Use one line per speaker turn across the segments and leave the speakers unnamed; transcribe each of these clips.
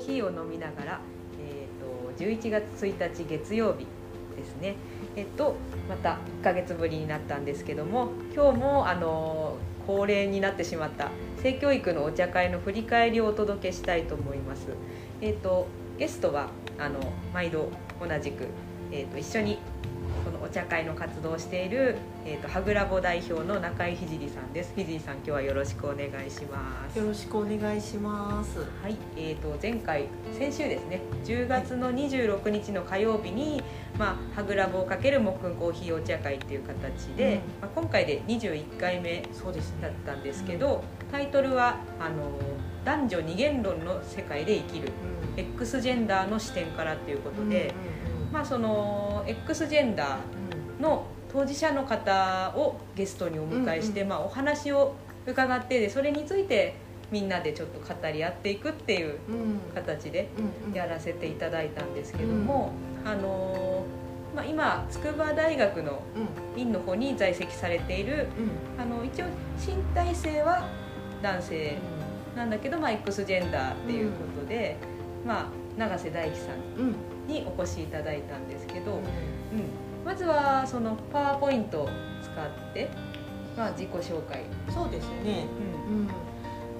ーヒーを飲みながら、えー、と11月1日月曜日ですねえっとまた1ヶ月ぶりになったんですけども今日もあの恒例になってしまった性教育のお茶会の振り返りをお届けしたいと思います。えっとゲストはあの毎度同じく、えっと一緒に茶会の活動をしている、えーと、はぐらぼ代表の中井ひじりさんです。ひじりさん今日はよろしくお願いします。
よろしくお願いします。
はい。えーと、前回先週ですね。10月の26日の火曜日に、まあ、はぐらぼかけるもっくんコーヒーお茶会っていう形で、うん、まあ、今回で21回目だったんですけど、ねうん、タイトルはあの「男女二元論の世界で生きる、うん、X ジェンダーの視点から」っていうことで、まあ、その X ジェンダーの当事者の方をゲストにお迎えして、まあ、お話を伺ってでそれについてみんなでちょっと語り合っていくっていう形でやらせていただいたんですけども、あのまあ、今筑波大学の院の方に在籍されている、あの一応身体性は男性なんだけど、まあ、X ジェンダーっていうことで、まあ、永瀬大樹さんにお越しいただいたんですけど、うん、まずはそのパワーポイントを使って、まあ、自己紹介。
そうですね、うん、うん。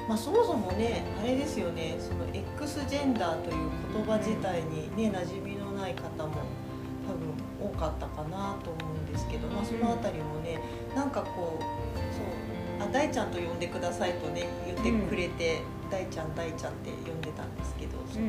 まあ、そもそもねあれですよね。その X ジェンダーという言葉自体にね馴染みのない方も多分多かったかなと思うんですけど、まあ、その辺りもねなんかこうそうあ大ちゃんと呼んでくださいとね言ってくれて、うん、大ちゃん大ちゃんって呼んでたんですけどその、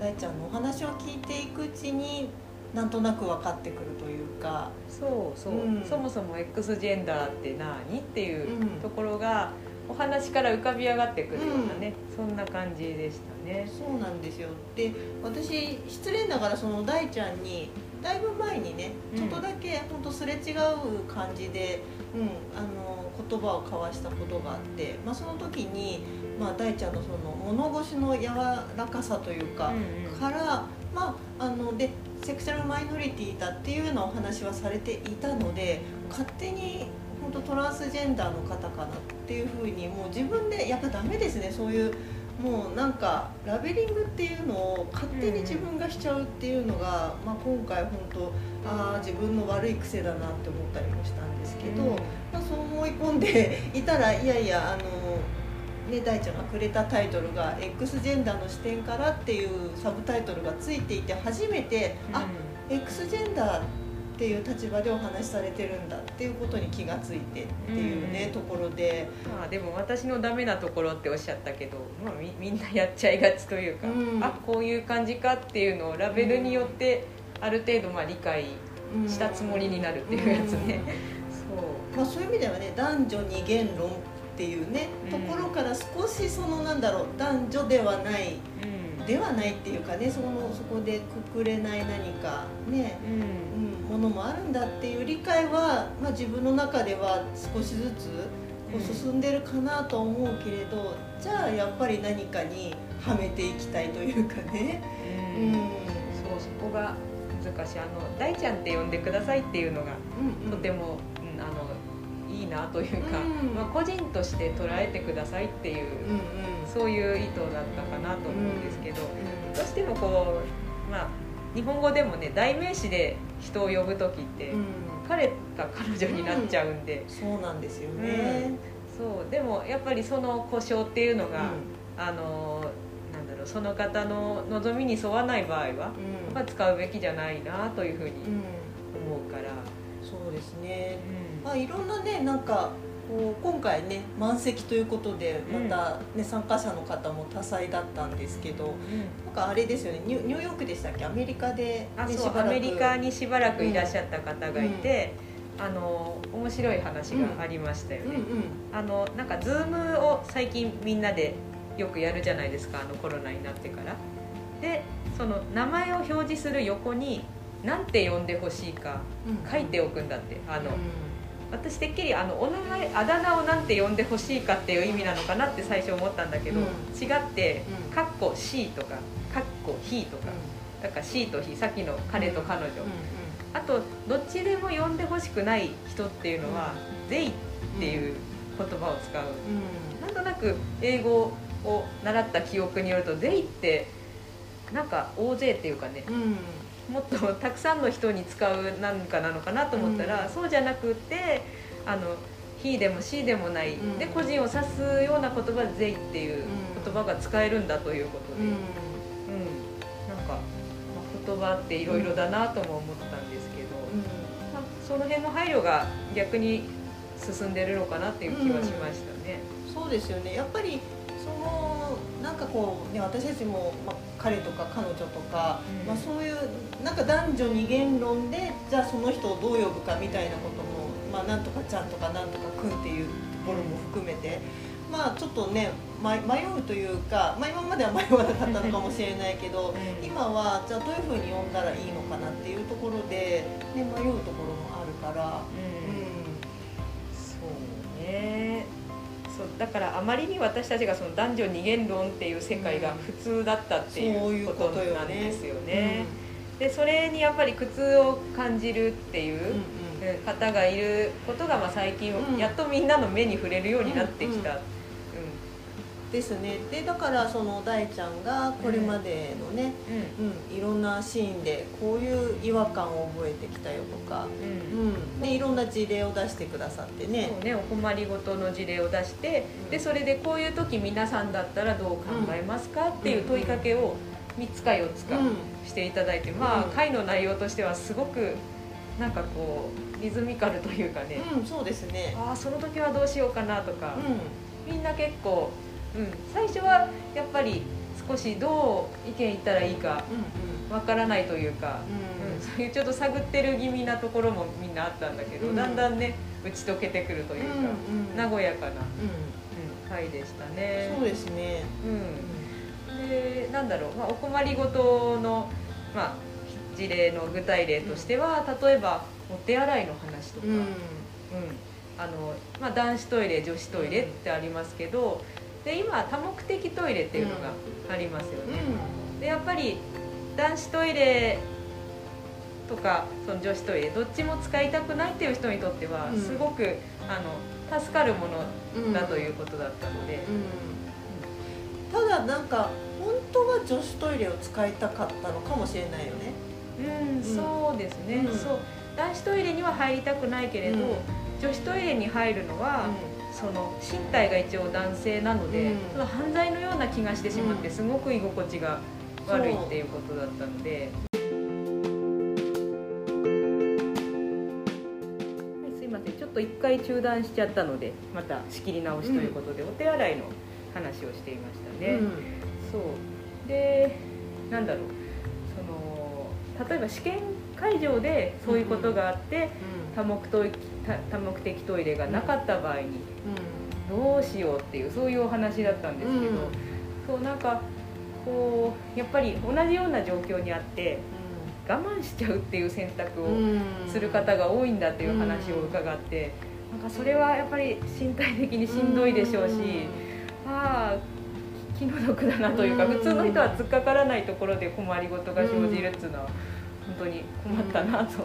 大ちゃんのお話を聞いていくうちになんとなく分かってくるというか。
そうそう、うん、そもそも X ジェンダーって何？っていうところが、お話から浮かび上がってくるようなね、うん、そんな感じでしたね。
そうなんですよ。で私失礼ながらその大ちゃんにだいぶ前にねちょっとだけ本当すれ違う感じで、うん、あの言葉を交わしたことがあって、まあ、その時に、まあ、大ちゃんのその物腰の柔らかさというか、うんうん、からまああのでセクシャルマイノリティだっていうようなお話はされていたので勝手に本当トランスジェンダーの方かなっていうふうにもう自分でやっぱダメですね。そういうもうなんかラベリングっていうのを勝手に自分がしちゃうっていうのが、まあ、今回本当ああ自分の悪い癖だなって思ったりもしたんですけど、まあ、そう思い込んでいたらいやいやあのね、大ちゃんがくれたタイトルが「X ジェンダーの視点から」っていうサブタイトルがついていて初めて、うん、あ X ジェンダーっていう立場でお話しされてるんだっていうことに気がついてっていうね、うん、ところで、
まあ、でも私のダメなところっておっしゃったけど、まあ、みみんなやっちゃいがちというか、うん、あこういう感じかっていうのをラベルによってある程度まあ理解したつもりになるっていうやつね。
そうまあ、そういう意味ではね男女二元論っていうね、ところから少しそのなんだろう男女ではない、ではないっていうかねそのそこでくくれない何かね、うん。ものもあるんだっていう理解は、まあ、自分の中では少しずつこう進んでるかなと思うけれど、じゃあやっぱり何かにはめていきたいというかね。
うん、そうそこが難しい。あの大ちゃんって呼んでくださいっていうのが、とてもいいなというか、うん、まあ、個人として捉えてくださいっていう、うんうん、そういう意図だったかなと思うんですけど、うん、どうしてもこう、まあ、日本語でもね代名詞で人を呼ぶ時って、彼か彼女になっちゃうんで、
そうなんですよね、
そう。でもやっぱりその故障っていうのが、あのなんだろうその方の望みに沿わない場合は、まあ、使うべきじゃないなというふうに思うから、
そうですね、まあ、いろんなねなんかこう今回ね満席ということでまたね、参加者の方も多彩だったんですけど、うん、なんかあれですよねニューヨークでしたっけ？アメリカで、ね、
アメリカにしばらくいらっしゃった方がいて、うん、あの面白い話がありましたよね、うんうんうん、あのなんかズームを最近みんなでよくやるじゃないですかあのコロナになってから。でその名前を表示する横に何て呼んでほしいか書いておくんだって、あの、私てっきりあのお名前あだ名を何て呼んでほしいかっていう意味なのかなって最初思ったんだけど、うん、違って「かっこ C」とか「かっこ He」とか、だから「C」と「He」さっきの彼と彼女、あとどっちでも呼んでほしくない人っていうのは「They」っていう言葉を使う、なんとなく英語を習った記憶によると「They」ってなんか大勢っていうかね。
うん
もっとたくさんの人に使うなんかなのかなと思ったら、
うん。
そうじゃなくてあの「he」でも「she」でもない、
うん。
で個人を指すような言葉で「they」っていう言葉が使えるんだということで、うん。
うん。
なんか、まあ、言葉っていろいろだなとも思ったんですけど、まあ、その辺の配慮が逆に進んでるのかなっていう気はしましたね。
そうですよね。やっぱりそのなんかこうね私たちも、まあ、彼とか彼女とか、
うん
まあ、そういうなんか男女二元論でじゃあその人をどう呼ぶかみたいなことも、まあ、なんとかちゃんとかなんとかくんっていうところも含めて。まあちょっとね迷迷うというか、まあ、今までは迷わなかったのかもしれないけど
うん
今はじゃあどういうふうに呼んだらいいのかなっていうところで、ね、迷うところもあるから、
うんだからあまりに私たちがその男女二元論っていう世界が普通だったってい
そう
こ
こと
なんですよね。でそれにやっぱり苦痛を感じるっていう方がいることがまあ最近
うん。
やっとみんなの目に触れるようになってきた。うん
ですね。でだからその大ちゃんがこれまでのね、うん。いろんなシーンでこういう違和感を覚えてきたよとか、
うん。
うん、でいろんな事例を出してくださってね。
そうね、お困りごとの事例を出して、
うん。
でそれでこういう時皆さんだったらどう考えますか、っていう問いかけを3つか4つか
うん。
していただいて、まあ
うん。
会の内容としてはすごくなんかこうリズミカルというかね、
うん、そうですね。
ああその時はどうしようかなとか。
う、ん。
みんな結構、うん、最初はやっぱり少しどう意見言ったらいいか
うん
わからないというか、
うん
うん、そういうちょっと探ってる気味なところもみんなあったんだけど、
うん。
だんだんね打ち解けてくるというか、
うんうん
和やかな、
う
うん、回でした
ん
ね。
そうですね、
うん、でなんだろう、まあ、お困りごとの、まあ、事例の具体例としては例えばお手洗いの話とか、
うん。
あのまあ、男子トイレ女子トイレってありますけどで今多目的トイレっていうのがありますよね。でやっぱり男子トイレとかその女子トイレどっちも使いたくないっていう人にとっては
うん。
すごく、あの助かるも
うん
のだということだったので、
うん。ただなんか本当は女子トイレを使いたかったのかもしれないよね。
うんそうですね、
うん。
そう。男子トイレには入りたくないけれど、
うん。
女子トイレに入るのは、その身体が一応男性なので、
うん。
その犯罪のような気がしてしまって、
うん。
すごく居心地が悪いっていうことだったので。はい、すいませんちょっと一回中断しちゃったのでまた仕切り直しということで、お手洗いの話をしていましたね。
うん。
そう。でなんだろう。その例えば試験会場でそういうことがあって、多目的トイレがなかった場合にどうしようっていうそういうお話だったんですけど、
うん。
そうなんかこうやっぱり同じような状況にあって我慢しちゃうっていう選択をする方が多いんだっていう話を伺って、なんかそれはやっぱり身体的にしんどいでしょうし、ああ気の毒だなというか、
うん。
普通の人は突っかからないところで困りごとが生じるっていうのは本当に困ったなと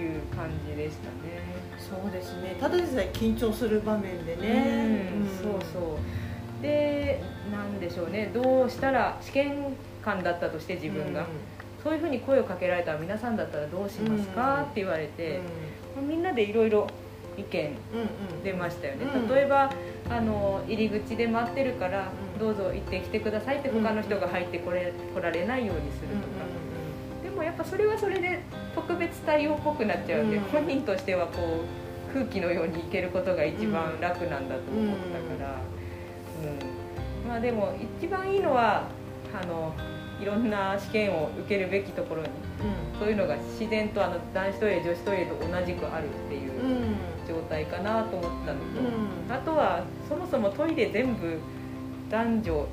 いう感じでしたね。
そうですね。ただでさえ緊張する場面でね、
うん。そうそう。でなんでしょうね。どうしたら試験官だったとして自分が、そういうふうに声をかけられたら皆さんだったらどうしますか、
うん。
って言われ
うん。
て、みんなでいろいろ意見出ましたよね、
うん。
例えばあの入り口で待ってるから、
うん。
どうぞ行ってきてくださいって他の人が入ってこれ来られないようにするとか、でもやっぱそれはそれで特別対応っぽくなっちゃうんで、
うん。
本人としてはこう空気のように行けることが一番楽なんだと思ったから、うん。まあでも一番いいのはあのいろんな試験を受けるべきところにそういうのが自然とあの男子トイレ女子トイレと同じくあるっていう
うん。うん
状態かなと思ったのと、
うん。
あとはそもそもトイレ全部男女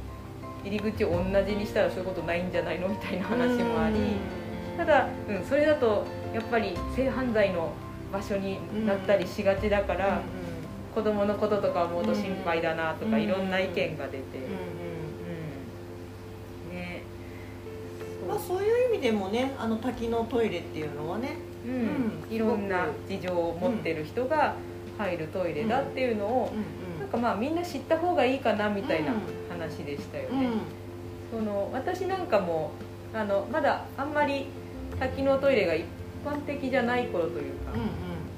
入り口を同じにしたらそういうことないんじゃないのみたいな話もあり、ただ、うん、それだとやっぱり性犯罪の場所になったりしがちだから、子供のこととか思うと心配だなとか、
うん
いろんな意見が出て、
うんうん
うん。ね。
まあそういう意味でもねあの滝のトイレっていうのはね。
うん。
うん。
いろんな事情を持ってる人が入るトイレだっていうのを、なんかまあみんな知った方がいいかなみたいな話でしたよね。その私なんかもあのまだあんまり多機能トイレが一般的じゃない頃というか、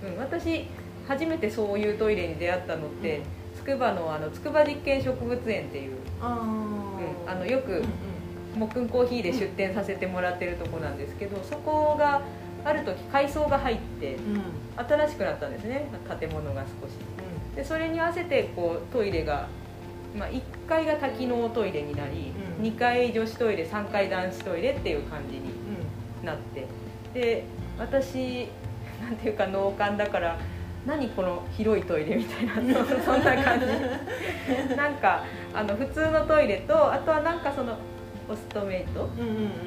うん
うん。私初めてそういうトイレに出会ったのって筑波のあの筑波実験植物園っていう、
あ
うん、あのよく
うんうん。
もっくんコーヒーで出店させてもらってるとこなんですけどそこがある時改装が入って
うん。
新しくなったんですね。建物が少し。でそれに合わせてこうトイレが、まあ、1階が多機能トイレになり、
うん。
2階女子トイレ3階男子トイレっていう感じに
うん
なって。で私なんていうか脳幹だから何この広いトイレみたいなそ そんな感じ。なんかあの普通のトイレとあとはなんかそのオストメイト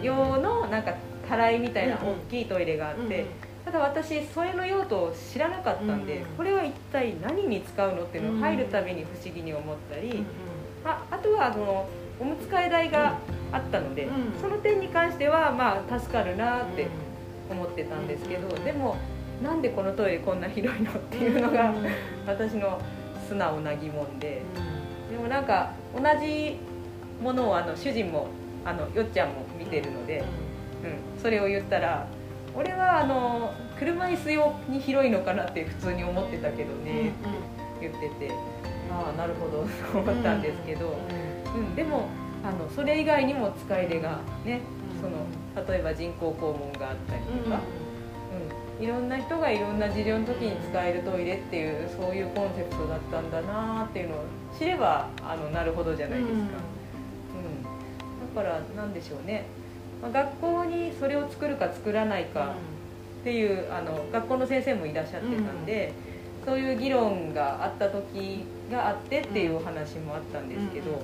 用のなんかたらいみたいな大きいトイレがあって、ただ私それの用途を知らなかったんで、
うん
これは一体何に使うのっていうのを入るたびに不思議に思ったり、ああとはそのおむつ替え台があったので、
うん。
その点に関してはまあ助かるなって思ってたんですけど、
うん。
でもなんでこのトイレこんな広いのっていうのが私の素直な疑問ででもなんか同じものをあの主人もあのよっちゃんも見てるので、うん、それを言ったら俺はあの車椅子用に広いのかなって普通に思ってたけどね、言っててああなるほどと思ったんですけど、うん、でもあのそれ以外にも使い出がねその例えば人工肛門があったりとか、うん、いろんな人がいろんな事情の時に使えるトイレっていうそういうコンセプトだったんだなっていうのを知ればあのなるほどじゃないですか、うん、だからなんでしょうね、まあ、学校にそれを作るか作らないかっていうあの学校の先生もいらっしゃってたんで、そういう議論があった時があってっていうお話もあったんですけど、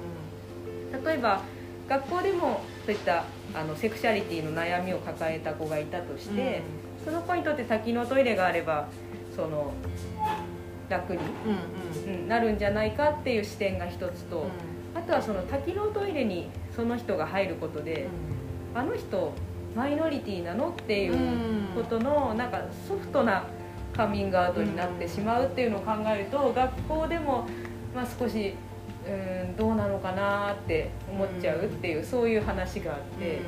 例えば学校でもそういったあのセクシャリティの悩みを抱えた子がいたとして、その子にとって多機能トイレがあればその楽に、うんなるんじゃないかっていう視点が一つと、あとはその多機能トイレにその人が入ることで、あの人マイノリティなのっていうことのなんかソフトなカミングアウトになってしまうっていうのを考えると学校でもまあ少しうんどうなのかなって思っちゃうっていうそういう話があって、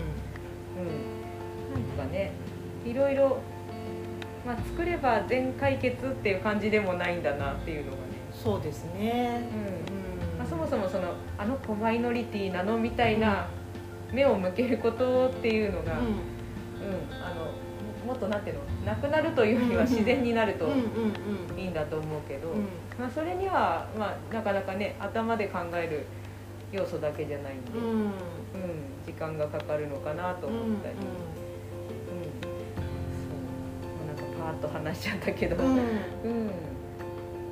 うん、なんかねいろいろ、まあ、作れば全解決っていう感じでもないんだなっていうのがね、
そうですね。
うん。まあ、そもそもそのあの子マイノリティなのみたいな目を向けることっていうのが、うん。あのもっとなんていうの？なくなるというよりは自然になるといいんだと思うけど、まあ、それには、まあ、なかなかね頭で考える要素だけじゃないんで、うん。時間がかかるのかなと思ったり、パーッと話しちゃったけど、うん。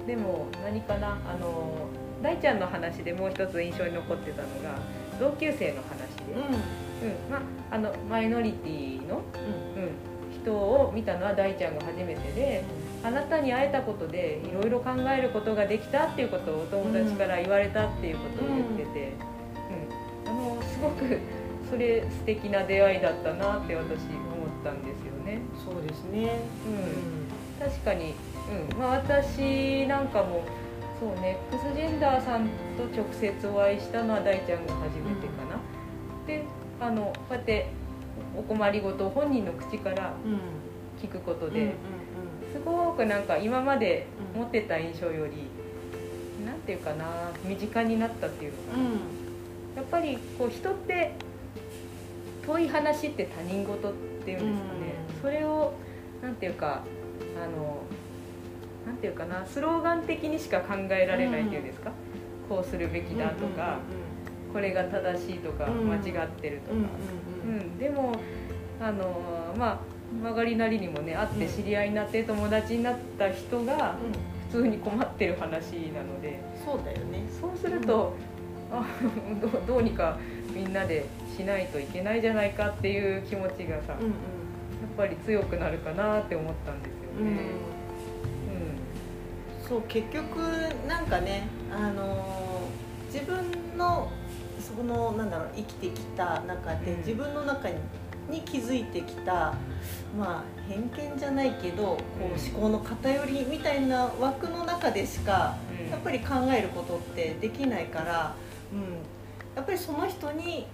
でも何かなあの大ちゃんの話でもう一つ印象に残ってたのが同級生の話で、うん。まあ、あのマイノリティの、うん、人を見たのは大ちゃんが初めてで。あなたに会えたことでいろいろ考えることができたっていうことをお友達から言われたっていうことを言ってて、うん。あのすごくそれ素敵な出会いだったなって私思ったんですよね。
そうですね、
うん。確かに、うん。まあ、私なんかもそうねクスジェンダーさんと直接お会いしたのは大ちゃんが初めてかな。であのこうやってお困りごとを本人の口から聞くことで、すごくなんか今まで持ってた印象より、うん、なんていうかな身近になったっていうのかやっぱりこう人って遠い話って他人事っていうんですかね、うん、それをなんていうかあのなんていうかなスローガン的にしか考えられないっていうんですか、こうするべきだとか、これが正しいとか間違ってるとか、うんでもあのまあ曲がりなりにもね会って知り合いになって友達になった人が普通に困ってる話なので、
そうだよね。
そうすると、あ どどうにかみんなでしないといけないじゃないかっていう気持ちがさ、やっぱり強くなるかなって思ったんですよね。
うん。そう結局なんかねあの自分のそのなんだろう生きてきた中で、自分の中にに気づいてきた、まあ、偏見じゃないけどこう思考の偏りみたいな枠の中でしか、やっぱり考えることってできないから、うん、やっぱりその人に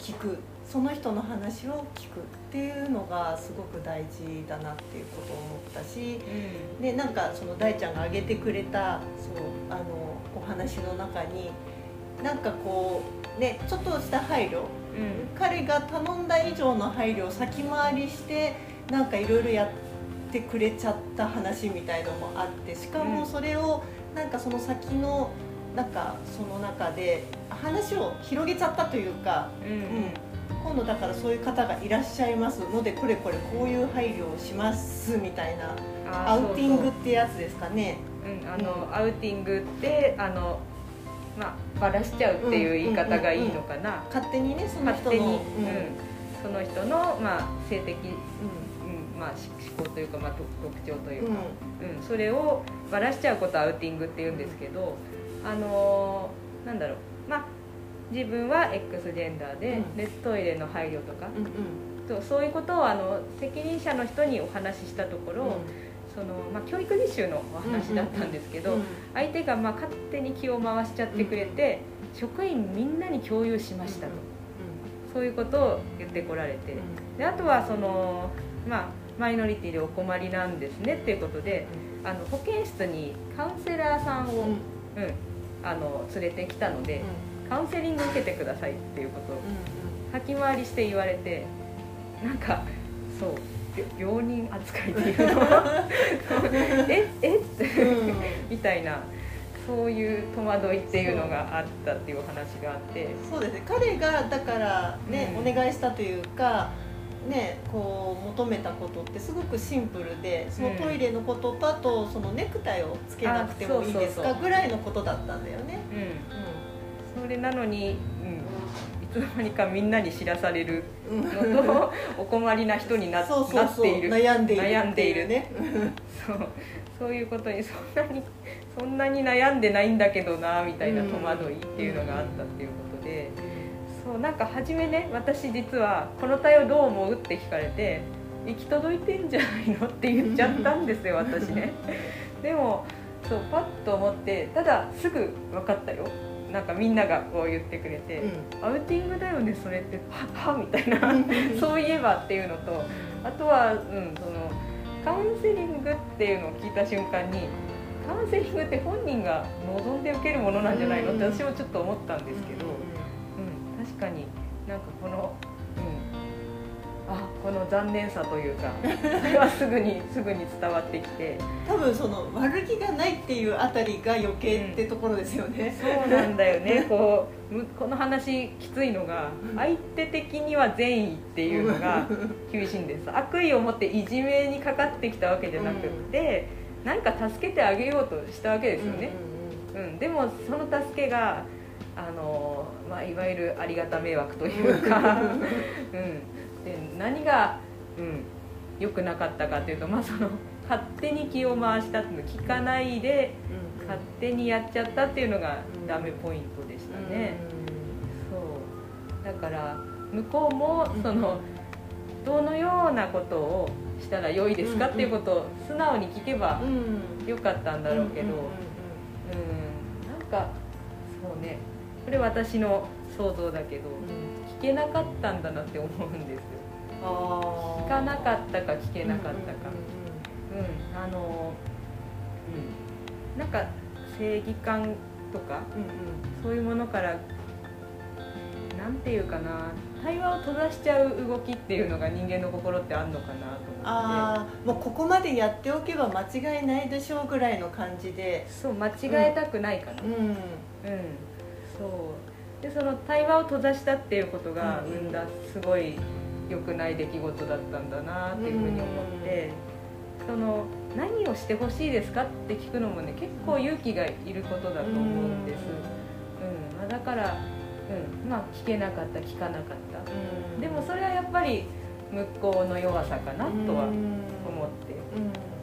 聞く、その人の話を聞くっていうのがすごく大事だなっていうことを思ったし、
うん。
でなんかその大ちゃんが挙げてくれたそうあのお話の中になんかこうねちょっとした配慮。
うん。
彼が頼んだ以上の配慮を先回りしてなんかいろいろやってくれちゃった話みたいのもあってしかもそれをなんかその先のなんかその中で話を広げちゃったというか、
うん。
うん、今度だからそういう方がいらっしゃいますのでこれこれこういう配慮をしますみたいな
あ
アウティングってやつですかね。
そううん、あの、アウティングってあのまあバラしちゃうっていう言い方がいいのかな、
勝手にねその人の、うん。
うん。その人の、まあ、性的、うんまあ、し思考というか、まあ、特特徴というか、うん。それをバラしちゃうことをアウティングって言うんですけど、あのーなんだろう。まあ自分は X ジェンダーで,、
うん。
でトイレの配慮とか、
うんうん。
とそういうことをあの責任者の人にお話ししたところ、そのまあ、教育実習のお話だったんですけど、
うん
相手がまあ勝手に気を回しちゃってくれて、職員みんなに共有しましたと、そういうことを言ってこられて、であとはその、まあ、マイノリティでお困りなんですねっていうことであの保健室にカウンセラーさんを、うん。あの連れてきたので、カウンセリング受けてくださいっていうことを先回りして言われてなんかそう。び病人扱いっていうのえ え？ってみたいな。そういう戸惑いっていうのがあったっていうお話があって。
そうですね。彼がだからね、
うん。
お願いしたというかねこう求めたことってすごくシンプルでそのトイレのこととあとそのネクタイをつけなくてもいいですかぐらいのことだったんだよね。
うん。それなのに、つの間にかみんなに知らされる
うん。
のとお困りな人になっている。
悩んでいる
悩んでいる。
ね。
そう。そういうことにそんなにそんなに悩んでないんだけどなみたいな戸惑いっていうのがあったっていうことで、そうなんか初めね私実は「この対応どう思う?」って聞かれて「行き届いてんじゃないの?」って言っちゃったんですよ 私ね。でもそうパッと思ってただすぐ分かったよなんかみんながこう言ってくれて「アウティングだよねそれって は？は」みたいな。そういえばっていうのとあとは、うん、そのカウンセリングっていうのを聞いた瞬間にカウンセリングって本人が望んで受けるものなんじゃないのって私もちょっと思ったんですけど、うん、確かになんかこの、うん、あこの残念さというかそれ はすぐにすぐに伝わってきて。
多分その悪気がないっていうあたりが余計ってところですよね。
そうなんだよね。こうむこの話きついのが相手的には善意っていうのが厳しいんです。悪意を持っていじめにかかってきたわけじゃなくって、なんか助けてあげようとしたわけですよね、うん。でもその助けがあの、まあ、いわゆるありがた迷惑というか、うん、で何が、うん、良くなかったかというと、まあ、その勝手に気を回したっていうの聞かないで勝手にやっちゃったっていうのがダメポイントでしたね、そう。だから向こうもそのどのようなことをしたら良いですかっていうことを素直に聞けばよかったんだろうけど、うん、なんかそうね。これ私の想像だけど聞けなかったんだなって思うんですよ聞
聞
かなかったか聞けなかったか。うんあのうん。なんか正義感とかそういうものからなんていうかな対話を閉ざしちゃう動きっていうのが人間の心ってあるのかなと思って。
ああもうここまでやっておけば間違いないでしょうぐらいの感じで。
そう間違えたくないかな、
うん。
うん、そう。でその対話を閉ざしたっていうことが
うん
生んだすごい良くない出来事だったんだなっていうふうに思って、その何をしてほしいですかって聞くのもね結構勇気がいることだと思うんです、うん。まあ、だから、うん。まあ、聞けなかった聞かなかった。でもそれはやっぱり向こうの弱さかなとは思って、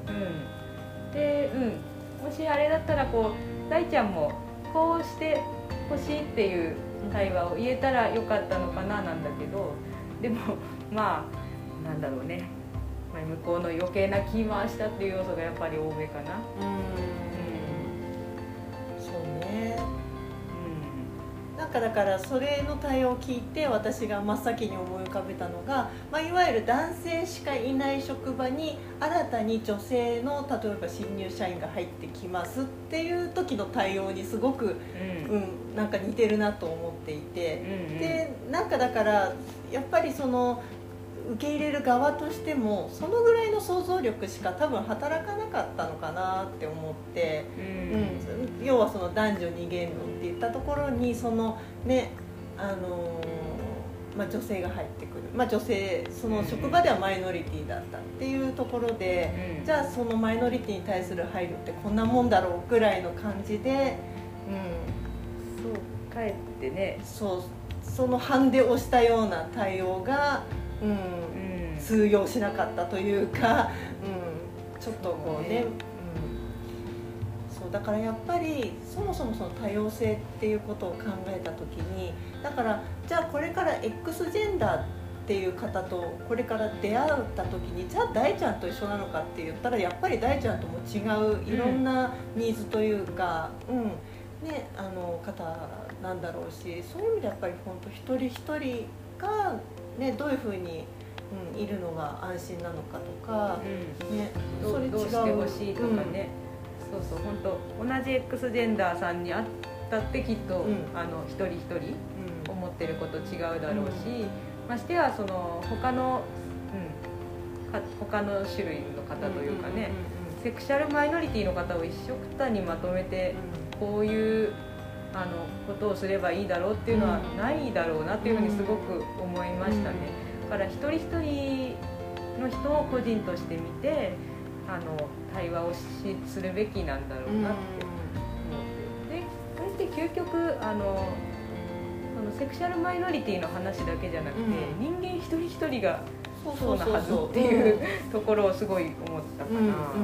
うん、で、うん、もしあれだったらこう大ちゃんもこうしてほしいっていう対話を言えたらよかったのかななんだけどでもまあなんだろうね、まあ、向こうの余計な気回したっていう要素がやっぱり多めかな。
うんなんかかだからそれの対応を聞いて私が真っ先に思い浮かべたのが、まあ、いわゆる男性しかいない職場に新たに女性の例えば新入社員が入ってきますっていう時の対応にすごく、うん、うん、なんか似てるなと思っていて、うんうん、でなんかだからやっぱりその受け入れる側としてもそのぐらいの想像力しか多分働かなかったのかなって思って、うん、うん、要はその男女二元論っていったところにそのねあのー、まあ、女性が入ってくる、まあ、女性その職場ではマイノリティだったっていうところで、うん、じゃあそのマイノリティに対する配慮ってこんなもんだろうぐらいの感じで、
うん、そう。かえってね。
そう。そのハンデをしたような対応がうん、通用しなかったというか、うん、ちょっとこうね、うん、そうだからやっぱりそもそもその多様性っていうことを考えた時にだからじゃあこれから X ジェンダーっていう方とこれから出会った時にじゃあ大ちゃんと一緒なのかって言ったらやっぱり大ちゃんとも違ういろんなニーズというか、うん。ね、あの方なんだろうしそういう意味でやっぱり本当一人一人がね、どういうふうに、うん、いるのが安心なのかとか、
うん。ね、それどうしてほしいとかね、うん、そうそう本当同じ X ジェンダーさんに会ったってきっと、うん、あの一人一人思ってること違うだろうし、ましてやその他の、うん、か他の種類の方というかね、セクシャルマイノリティの方を一緒くたにまとめて、こういうあのことをすればいいだろうっていうのはないだろうなっていうふうにすごく思いましたね。だから一人一人の人を個人として見てあの対話をしするべきなんだろうなって思って。でこれって究極あのそのセクシャルマイノリティの話だけじゃなくて、人間一人一人がそうなはずっていうところをすごい思ったかな。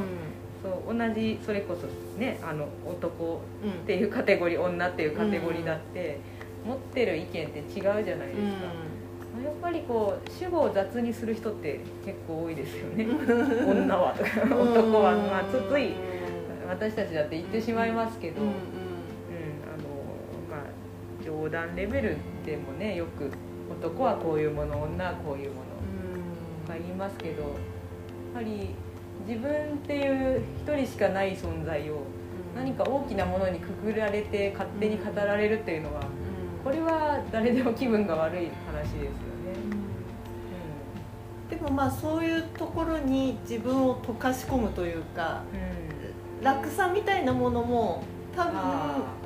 そう同じそれこそねあの男っていうカテゴリー、うん、女っていうカテゴリーだって、持ってる意見って違うじゃないですか、うん、やっぱりこう主語を雑にする人って結構多いですよね。女はとか男は。まあつつい私たちだって言ってしまいますけど、うんあのまあ、冗談レベルでもねよく男はこういうもの女はこういうもの。とか言いますけどやっぱり自分っていう一人しかない存在を何か大きなものにくくられて勝手に語られるっていうのは、これは誰でも気分が悪い話ですよね。
でもまあそういうところに自分を溶かし込むというか、うん、楽さみたいなものも多分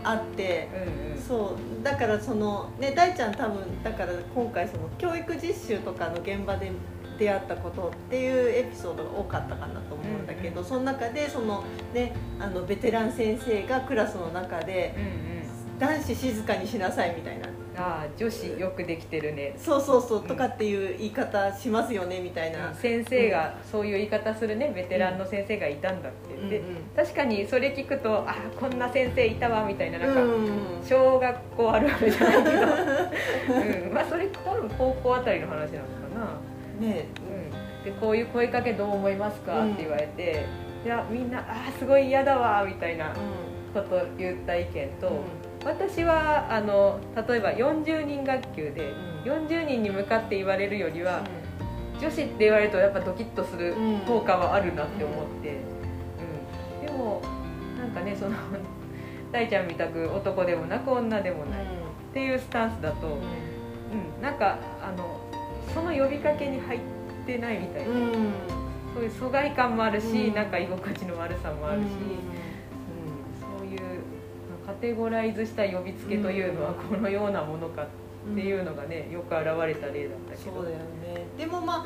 あって、うんうん、そう。だからそのね大ちゃん多分だから今回その教育実習とかの現場で出会ったことっていうエピソードが多かったかなと思うんだけど、うんうん、その中でその、ね、あのベテラン先生がクラスの中で、うんうん、男子静かにしなさいみたいな。
ああ女子よくできてるね。
そうそうそう、とかっていう言い方しますよねみたいな、
先生がそういう言い方するねベテランの先生がいたんだって、うん、で確かにそれ聞くとあこんな先生いたわみたいな。なんか、小学校あるあるじゃないけど、うん、まあそれ多分高校あたりの話なのかな
ね。
うん、でこういう声かけどう思いますか、うん、って言われていやみんな「あすごい嫌だわ」みたいなこと言った意見と、私はあの例えば40人学級で40人に向かって言われるよりは、女子って言われるとやっぱドキッとする効果はあるなって思って、うん、でもなんかねその 大ちゃんみたく男でもなく女でもないっていうスタンスだと、うん、なんかその呼びかけに入ってないみたいな、うん、そういう疎外感もあるし、うん、なんか居心地の悪さもあるし、うん、そういうカテゴライズした呼びつけというのはこのようなものかっていうのがねよく現れた例だったけど。
そうだよね。でもまあ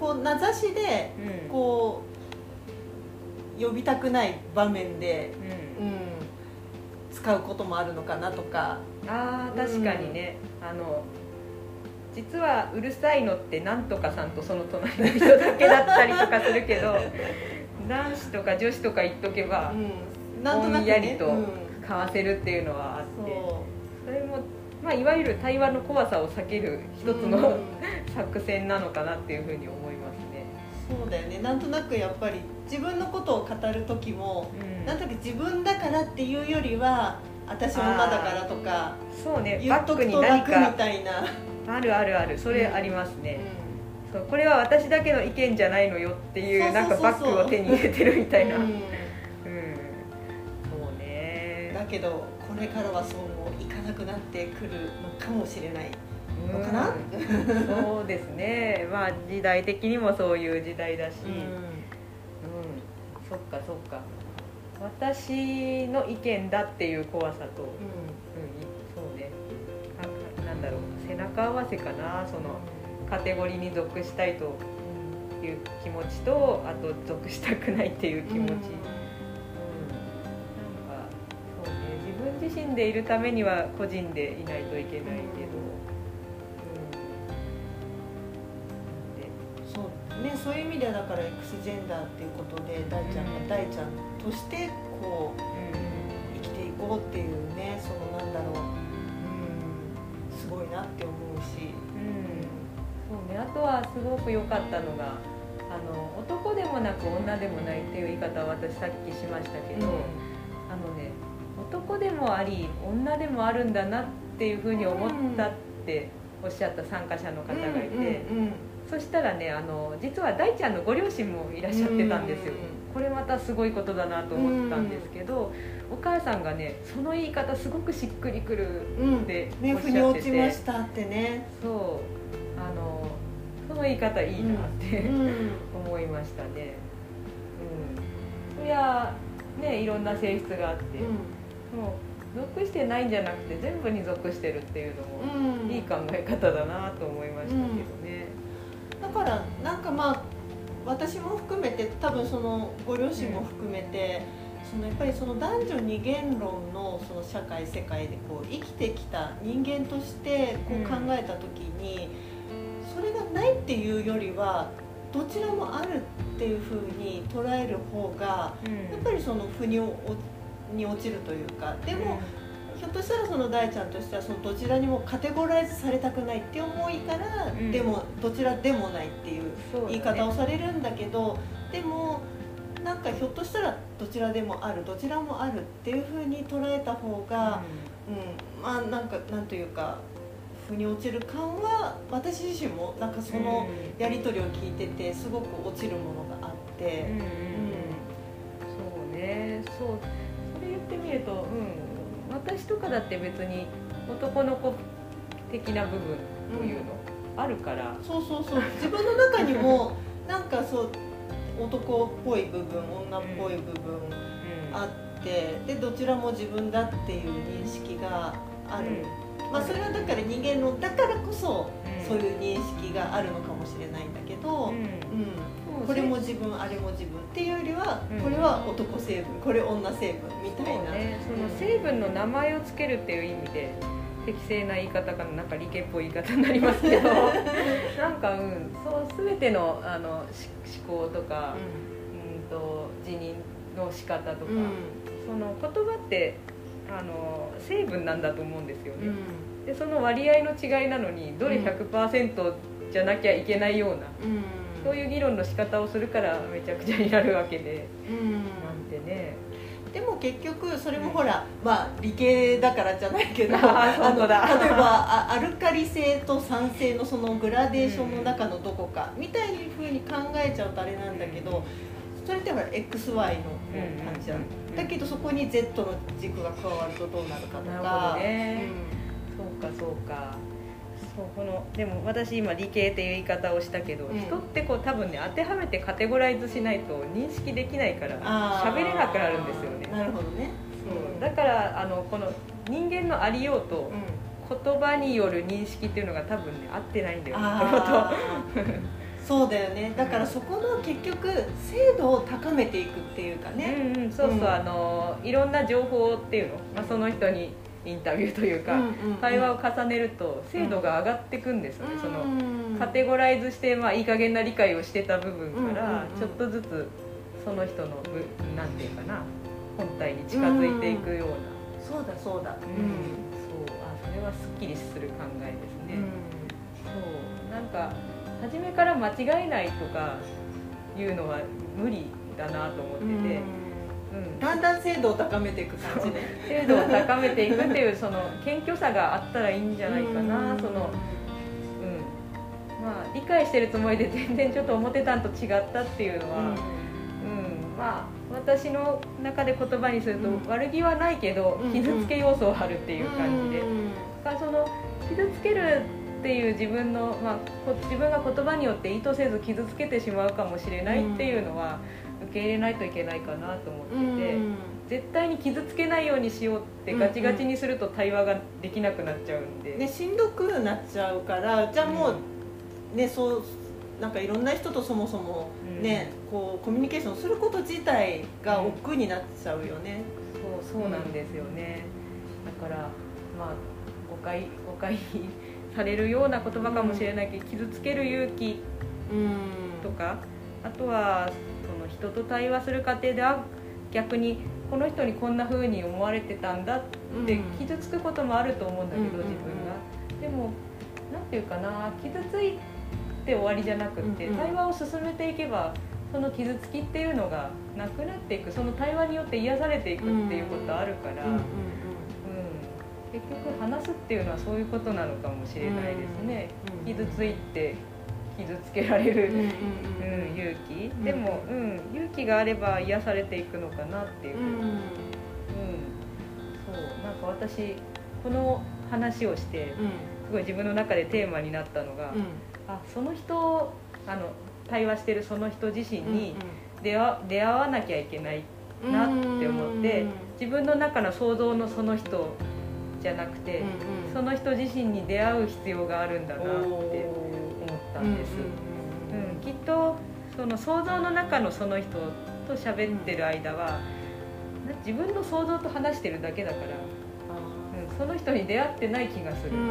こう名指しでこう、呼びたくない場面で、うん。使うこともあるのかなとか。
あ確かにね、あの実はうるさいのってなんとかさんとその隣の人だけだったりとかするけど 男子とか女子とか言っとけば、うん、ぼんやりとかわせるっていうのはあって、それも、まあ、いわゆる対話の怖さを避ける一つの、うん、作戦なのかなっていうふうに思いますね。
そうだよね。なんとなくやっぱり自分のことを語る時も、うん、なんとなく自分だからっていうよりは私女だからとか
そうね。
言っと
バックに
くと楽み
何か
たいな、
あるあるある。それあります
う
ね、そうこれは私だけの意見じゃないのよっていうなんかバッグを手に入れてるみたいな、うん。
うん。
そうね。
だけどこれからはそうもいかなくなってくるのかもしれないのかな、
うん。そうですね。まあ時代的にもそういう時代だし、うん。そっかそっか。私の意見だっていう怖さと、うん、そうね。あなんだろう背中合わせかなそのカテゴリーに属したいという気持ちとあと属したくないっていう気持ち、うん。なんかそうね自分自身でいるためには個人でいないといけないけど、うん。
そうねそういう意味ではだから X ジェンダーっていうことで大ちゃんが大ちゃんとしてこう生きていこうっていうねそのなんだろう、うん、すごいなって思うし、
うん。そうね、あとはすごく良かったのがあの男でもなく女でもないっていう言い方は私さっきしましたけど、あのね男でもあり女でもあるんだなっていうふうに思ったっておっしゃった参加者の方がいて、
うんうん
そしたらねあの実は大ちゃんのご両親もいらっしゃってたんですよ、
うん
これまたすごいことだなと思ったんですけど、お母さんがねその言い方すごくしっくりくる
うんうん。
っておっしゃって
落ちま
て、
したってね、
そう。あのその言い方いいなって、
うん。
思いましたね。うん。そりゃねいろんな性質があって、もう属してないんじゃなくて全部に属してるっていうのも、
うん。
いい考え方だなと思いましたけどね、
だからなんかまあ私も含めて多分そのご両親も含めて、そのやっぱりその男女二元論のその社会世界でこう生きてきた人間としてこう考えた時に、それがないっていうよりはどちらもあるっていうふうに捉える方が
うん。
やっぱりその腑に落ちるというかでも、ひょっとしたらその大ちゃんとしてはそのどちらにもカテゴライズされたくないって思いから、
うん。
でもどちらでもないっていう言い方をされるんだけどでもなんかひょっとしたらどちらでもあるどちらもあるっていうふうに捉えた方が、うん。まあなんかなんというか腑に落ちる感は私自身もなんかそのやり取りを聞いててすごく落ちるものがあって。
うんうん。うん。そうね。そう。それ言ってみると、うん、私とかだって別に男の子的な部分というのあるから、
そうそうそう。自分の中にも なんかそう男っぽい部分女っぽい部分
うん。
あってでどちらも自分だっていう認識がある、まあそれはだから人間のだからこそ
うん。
そういう認識があるのかもしれないんだけど、
う
うん。
ん
これも自分あれも自分っていうよりは、
うん。
これは男成分これ女成分みたいな。
ね。その成分の名前をつけるっていう意味で適正な言い方かななんか理系っぽい言い方になりますけど なんかうんそう全てのあのし思考とか、うん、と辞任の仕方とか、
うん。
その言葉ってあの成分なんだと思うんですよね、
うん。
でその割合の違いなのにどれ
うん。
100%じゃなきゃいけないような、
うん
そういう議論の仕方をするからめちゃくちゃになるわけで、
うん。
なんてね。
でも結局それもほら、まあ理系だからじゃないけど
あ
の例えばあアルカリ性と酸性のそのグラデーションの中のどこかみたいにふうに考えちゃうとあれなんだけどそれってほら XY の感じじゃん、だけどそこに Z の軸が加わるとどうなるかとか。
なるほどね。そうかそうかそうこのでも私今理系っていう言い方をしたけど、
うん
人ってこう多分ね当てはめてカテゴライズしないと認識できないから喋れなくなるんですよね。
なるほどね。
そう。だからあのこの人間のありようと
うん。
言葉による認識っていうのが多分ね合ってないんだよね
あー。そうだよね。だからそこの結局精度を高めていくっていうかね、
うんうん、そうそう、
うん。
あのいろんな情報っていうの、まあ、その人にインタビューというか、
うんうんうん。
会話を重ねると精度が上がっていくんですよね、その
うん
カテゴライズして、まあ、いい加減な理解をしてた部分から、ちょっとずつその人のぶなんていうかな本体に近づいていくような、
そうだそうだ。
うん。そう。あそれはすっきりする考えですね、そう。なんか初めから間違えないとかいうのは無理だなと思ってて、うん、
だんだん精度を高めていく感じね。
精度を高めていくっていうその謙虚さがあったらいいんじゃないかな、
うん。
その、うん、まあ理解してるつもりで全然ちょっと思ってたんと違ったっていうのは、うん。まあ私の中で言葉にすると、
うん。
悪気はないけど
うん
傷つけ要素はあるっていう感じで、からその傷つけるっていう自分の、まあ、こ自分が言葉によって意図せず傷つけてしまうかもしれないっていうのは受け入れないといけないかなと思ってて、
うん。
絶対に傷つけないようにしようってガチガチにすると対話ができなくなっちゃうんで、
ね、しんどくなっちゃうからじゃあもう、ねそうなんかいろんな人とそもそもね、こうコミュニケーションすること自体が億劫になっちゃうよね。
そうそうなんですよね、だからまあ誤解誤解 されるような言葉かもしれないけど、傷つける勇気
うん。
とかあとは人と対話する過程であ逆にこの人にこんな風に思われてたんだって傷つくこともあると思うんだけど、
うん
自分が。でもなんていうかな傷ついて終わりじゃなくって、
うんうん。
対話を進めていけばその傷つきっていうのがなくなっていく。その対話によって癒されていくっていうことあるから、
うんうん
うん結局話すっていうのはそういうことなのかもしれないですね、
うん。
傷ついて傷つけられる、
うん
勇気、
ん。
でも、うん、勇気があれば癒されていくのかなっていう、
う
うん。
ん。
そうなんか私この話をしてすごい自分の中でテーマになったのが、
うん。
あその人あの対話してるその人自身に
う
出会出会わなきゃいけない
ん
なって思って
うん
自分の中の想像のその人じゃなくて、
うん
その人自身に出会う必要があるんだなってったんです、
うん
うんきっとその想像の中のその人と喋ってる間は、な自分の想像と話してるだけだから、うん、その人に出会ってない気がする、
うん。
う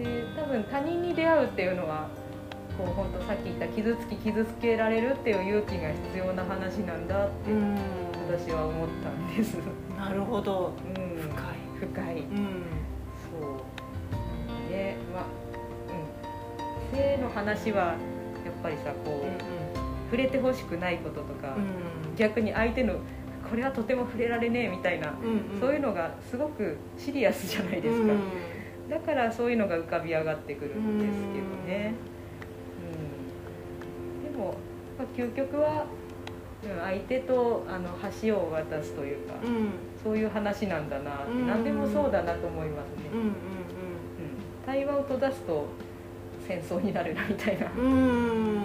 ん。で多分他人に出会うっていうのはこう本当さっき言った傷つき傷つけられるっていう勇気が必要な話なんだって
うん。
私は思ったんです、
なるほど。
うん、
深い。
深い。
うん
性の話はやっぱりさこう、触れてほしくないこととか、逆に相手のこれはとても触れられねえみたいな、そういうのがすごくシリアスじゃないですか、だからそういうのが浮かび上がってくるんですけどね、うん、でも、まあ、究極は、うん、相手とあの橋を渡すというか、そういう話なんだなって、
うん
何でもそうだなと思いますね、うん。対話を閉ざすと戦争になるなみたいな、うん。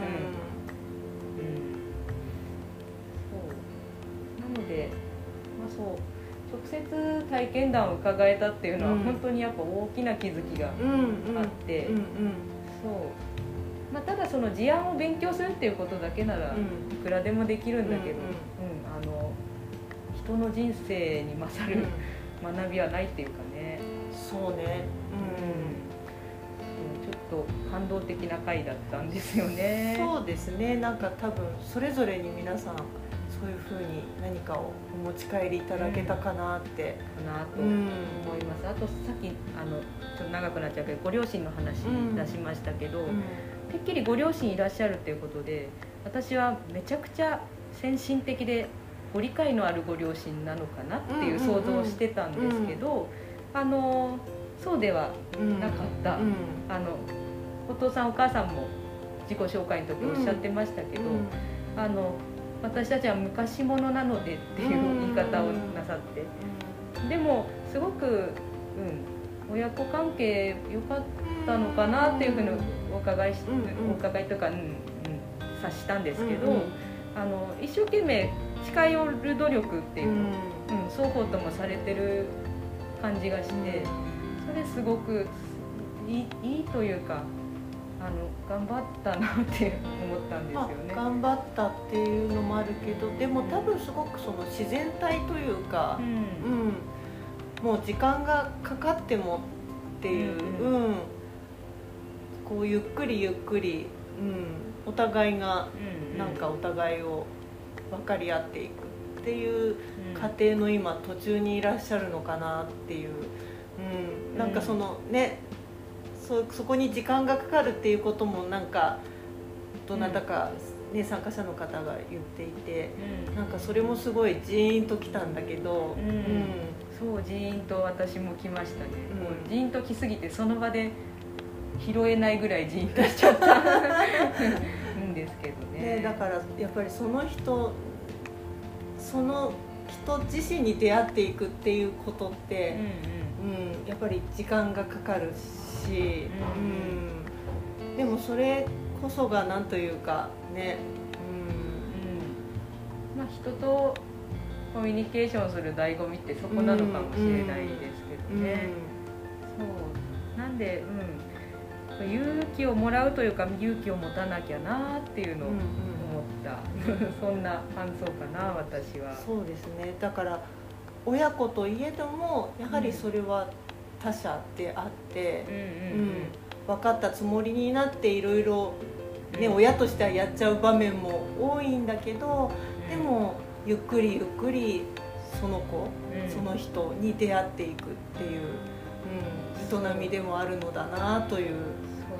そう。なので、まあ、そう直接体験談を伺えたっていうのは、
うん。
本当にやっぱ大きな気づきがあって、そう、まあ、ただその事案を勉強するっていうことだけならいくらでもできるんだけど、うんあの人の人生に勝る学びはないっていうかね、
そうね
と感動的な回だったんですよね。
そうですね。なんか多分それぞれに皆さんそういうふうに何かをお持ち帰りいただけたかなって、
かなと思
うん
います、あとさっきあのちょっと長くなっちゃうけどご両親の話出しましたけど、てっきりご両親いらっしゃるっていうことで私はめちゃくちゃ先進的でご理解のあるご両親なのかなっていう想像をしてたんですけど、あのそうでは
うん
なかった、
うん。
あのお父さんお母さんも自己紹介の時おっしゃってましたけど、あの私たちは昔物なのでっていう言い方をなさって、でもすごく、うん、親子関係良かったのかなっていうふうにお伺いし、お伺いとか、うんうん、察したんですけど、あの一生懸命近寄る努力っていうのを、うん双方ともされてる感じがして、それすごくいいいいというかあの頑張ったなって思ったんですよ
ま
ね。
あ、頑張ったっていうのもあるけどでも多分すごくその自然体というか
う、ん。
うんもう時間がかかってもっていう、
う
うん。ん。こうゆっくりゆっくり、うん、お互いが
うん
なんかお互いを分かり合っていくっていう
うん
家庭の今途中にいらっしゃるのかなっていう、うん、なんかそのねそそこに時間がかかるっていうこともなんかどなたかね、参加者の方が言っていて
うん。
なんかそれもすごいジーンときたんだけど、
うん。そうジーンと私も来ましたね、
うん。
ジーンと来すぎてその場で拾えないぐらいジーンとしちゃった。んですけどね。
ね、だからやっぱりその人その人自身に出会っていくっていうことっ
うん
て、うんやっぱり時間がかかるし、うん。でもそれこそがなんというかね、
うん。まあ人とコミュニケーションする醍醐味ってそこなのかもしれないですけ
うん。
どね、そう。なんで、うん、勇気をもらうというか勇気を持たなきゃなっていうのを
うん
思
うん。
った、そんな感想かな私は。
そうですね。だから親子といえどもやはりそれは他者であって、
うんうんうん。
分かったつもりになっていろいろ、ね
うん。
親としてはやっちゃう場面も多いんだけどでもゆっくりゆっくりその子、
うん。
その人に出会っていくっていう、うん、営みでもあるのだなという、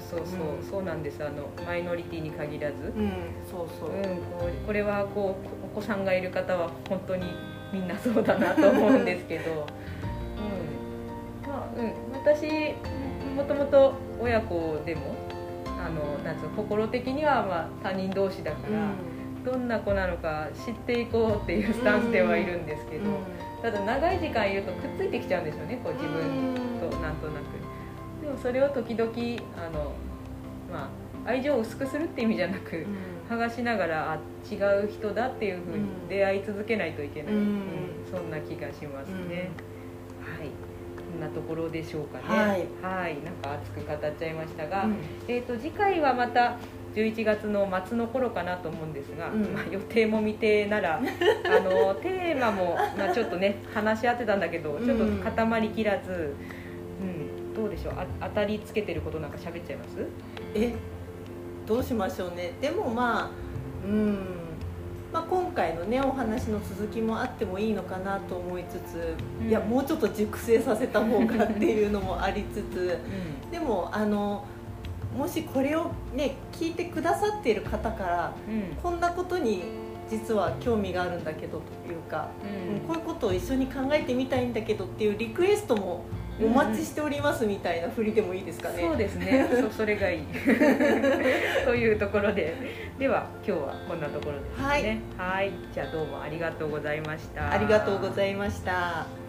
そうそうそう、
うん。
そうなんです。あのマイノリティに限らず、
うん、そうそう、
うん、こうこれはこうお子さんがいる方は本当にみんなそうだなと思うんですけど、う んまあうん、私もともと親子でもあのなんつうの心的にはまあ他人同士だから、どんな子なのか知っていこうっていうスタンスではいるんですけど、ただ長い時間いるとくっついてきちゃうんですよねこう自分となんとなく。でもそれを時々あの、まあ、愛情を薄くするって意味じゃなく、剥がしながらあ違う人だっていうふうに
うん。
出会い続けないといけない、
うん。
うん。そんな気がしますね、はいなところでしょうかね。
はい。
はい。なんか熱く語っちゃいましたが、
うん。
えー、と次回はまた11月の末の頃かなと思うんですが、
うん。
まあ、予定も未定なら あのテーマも、まあ、ちょっとね話し合ってたんだけどちょっと固まりきらず、うん。どうでしょう？あ当たりつけてることなんか喋っちゃいます？
えどうしましょうね。でもまあうん、まあ、今回のねお話の続きもあってもいいのかなと思いつつ、
うん。
いやもうちょっと熟成させた方がっていうのもありつつ
う
でもあのもしこれをね聞いてくださっている方から
んうん。
こんなことに実は興味があるんだけどというか、
うん
うん。こういうことを一緒に考えてみたいんだけどっていうリクエストもお待ちしておりますみたいな振りでもいいですかね。
そうですね。そそれがいい。というところで。では今日はこんなところですね。はい。じゃあどうもありがとうございました。
ありがとうございました。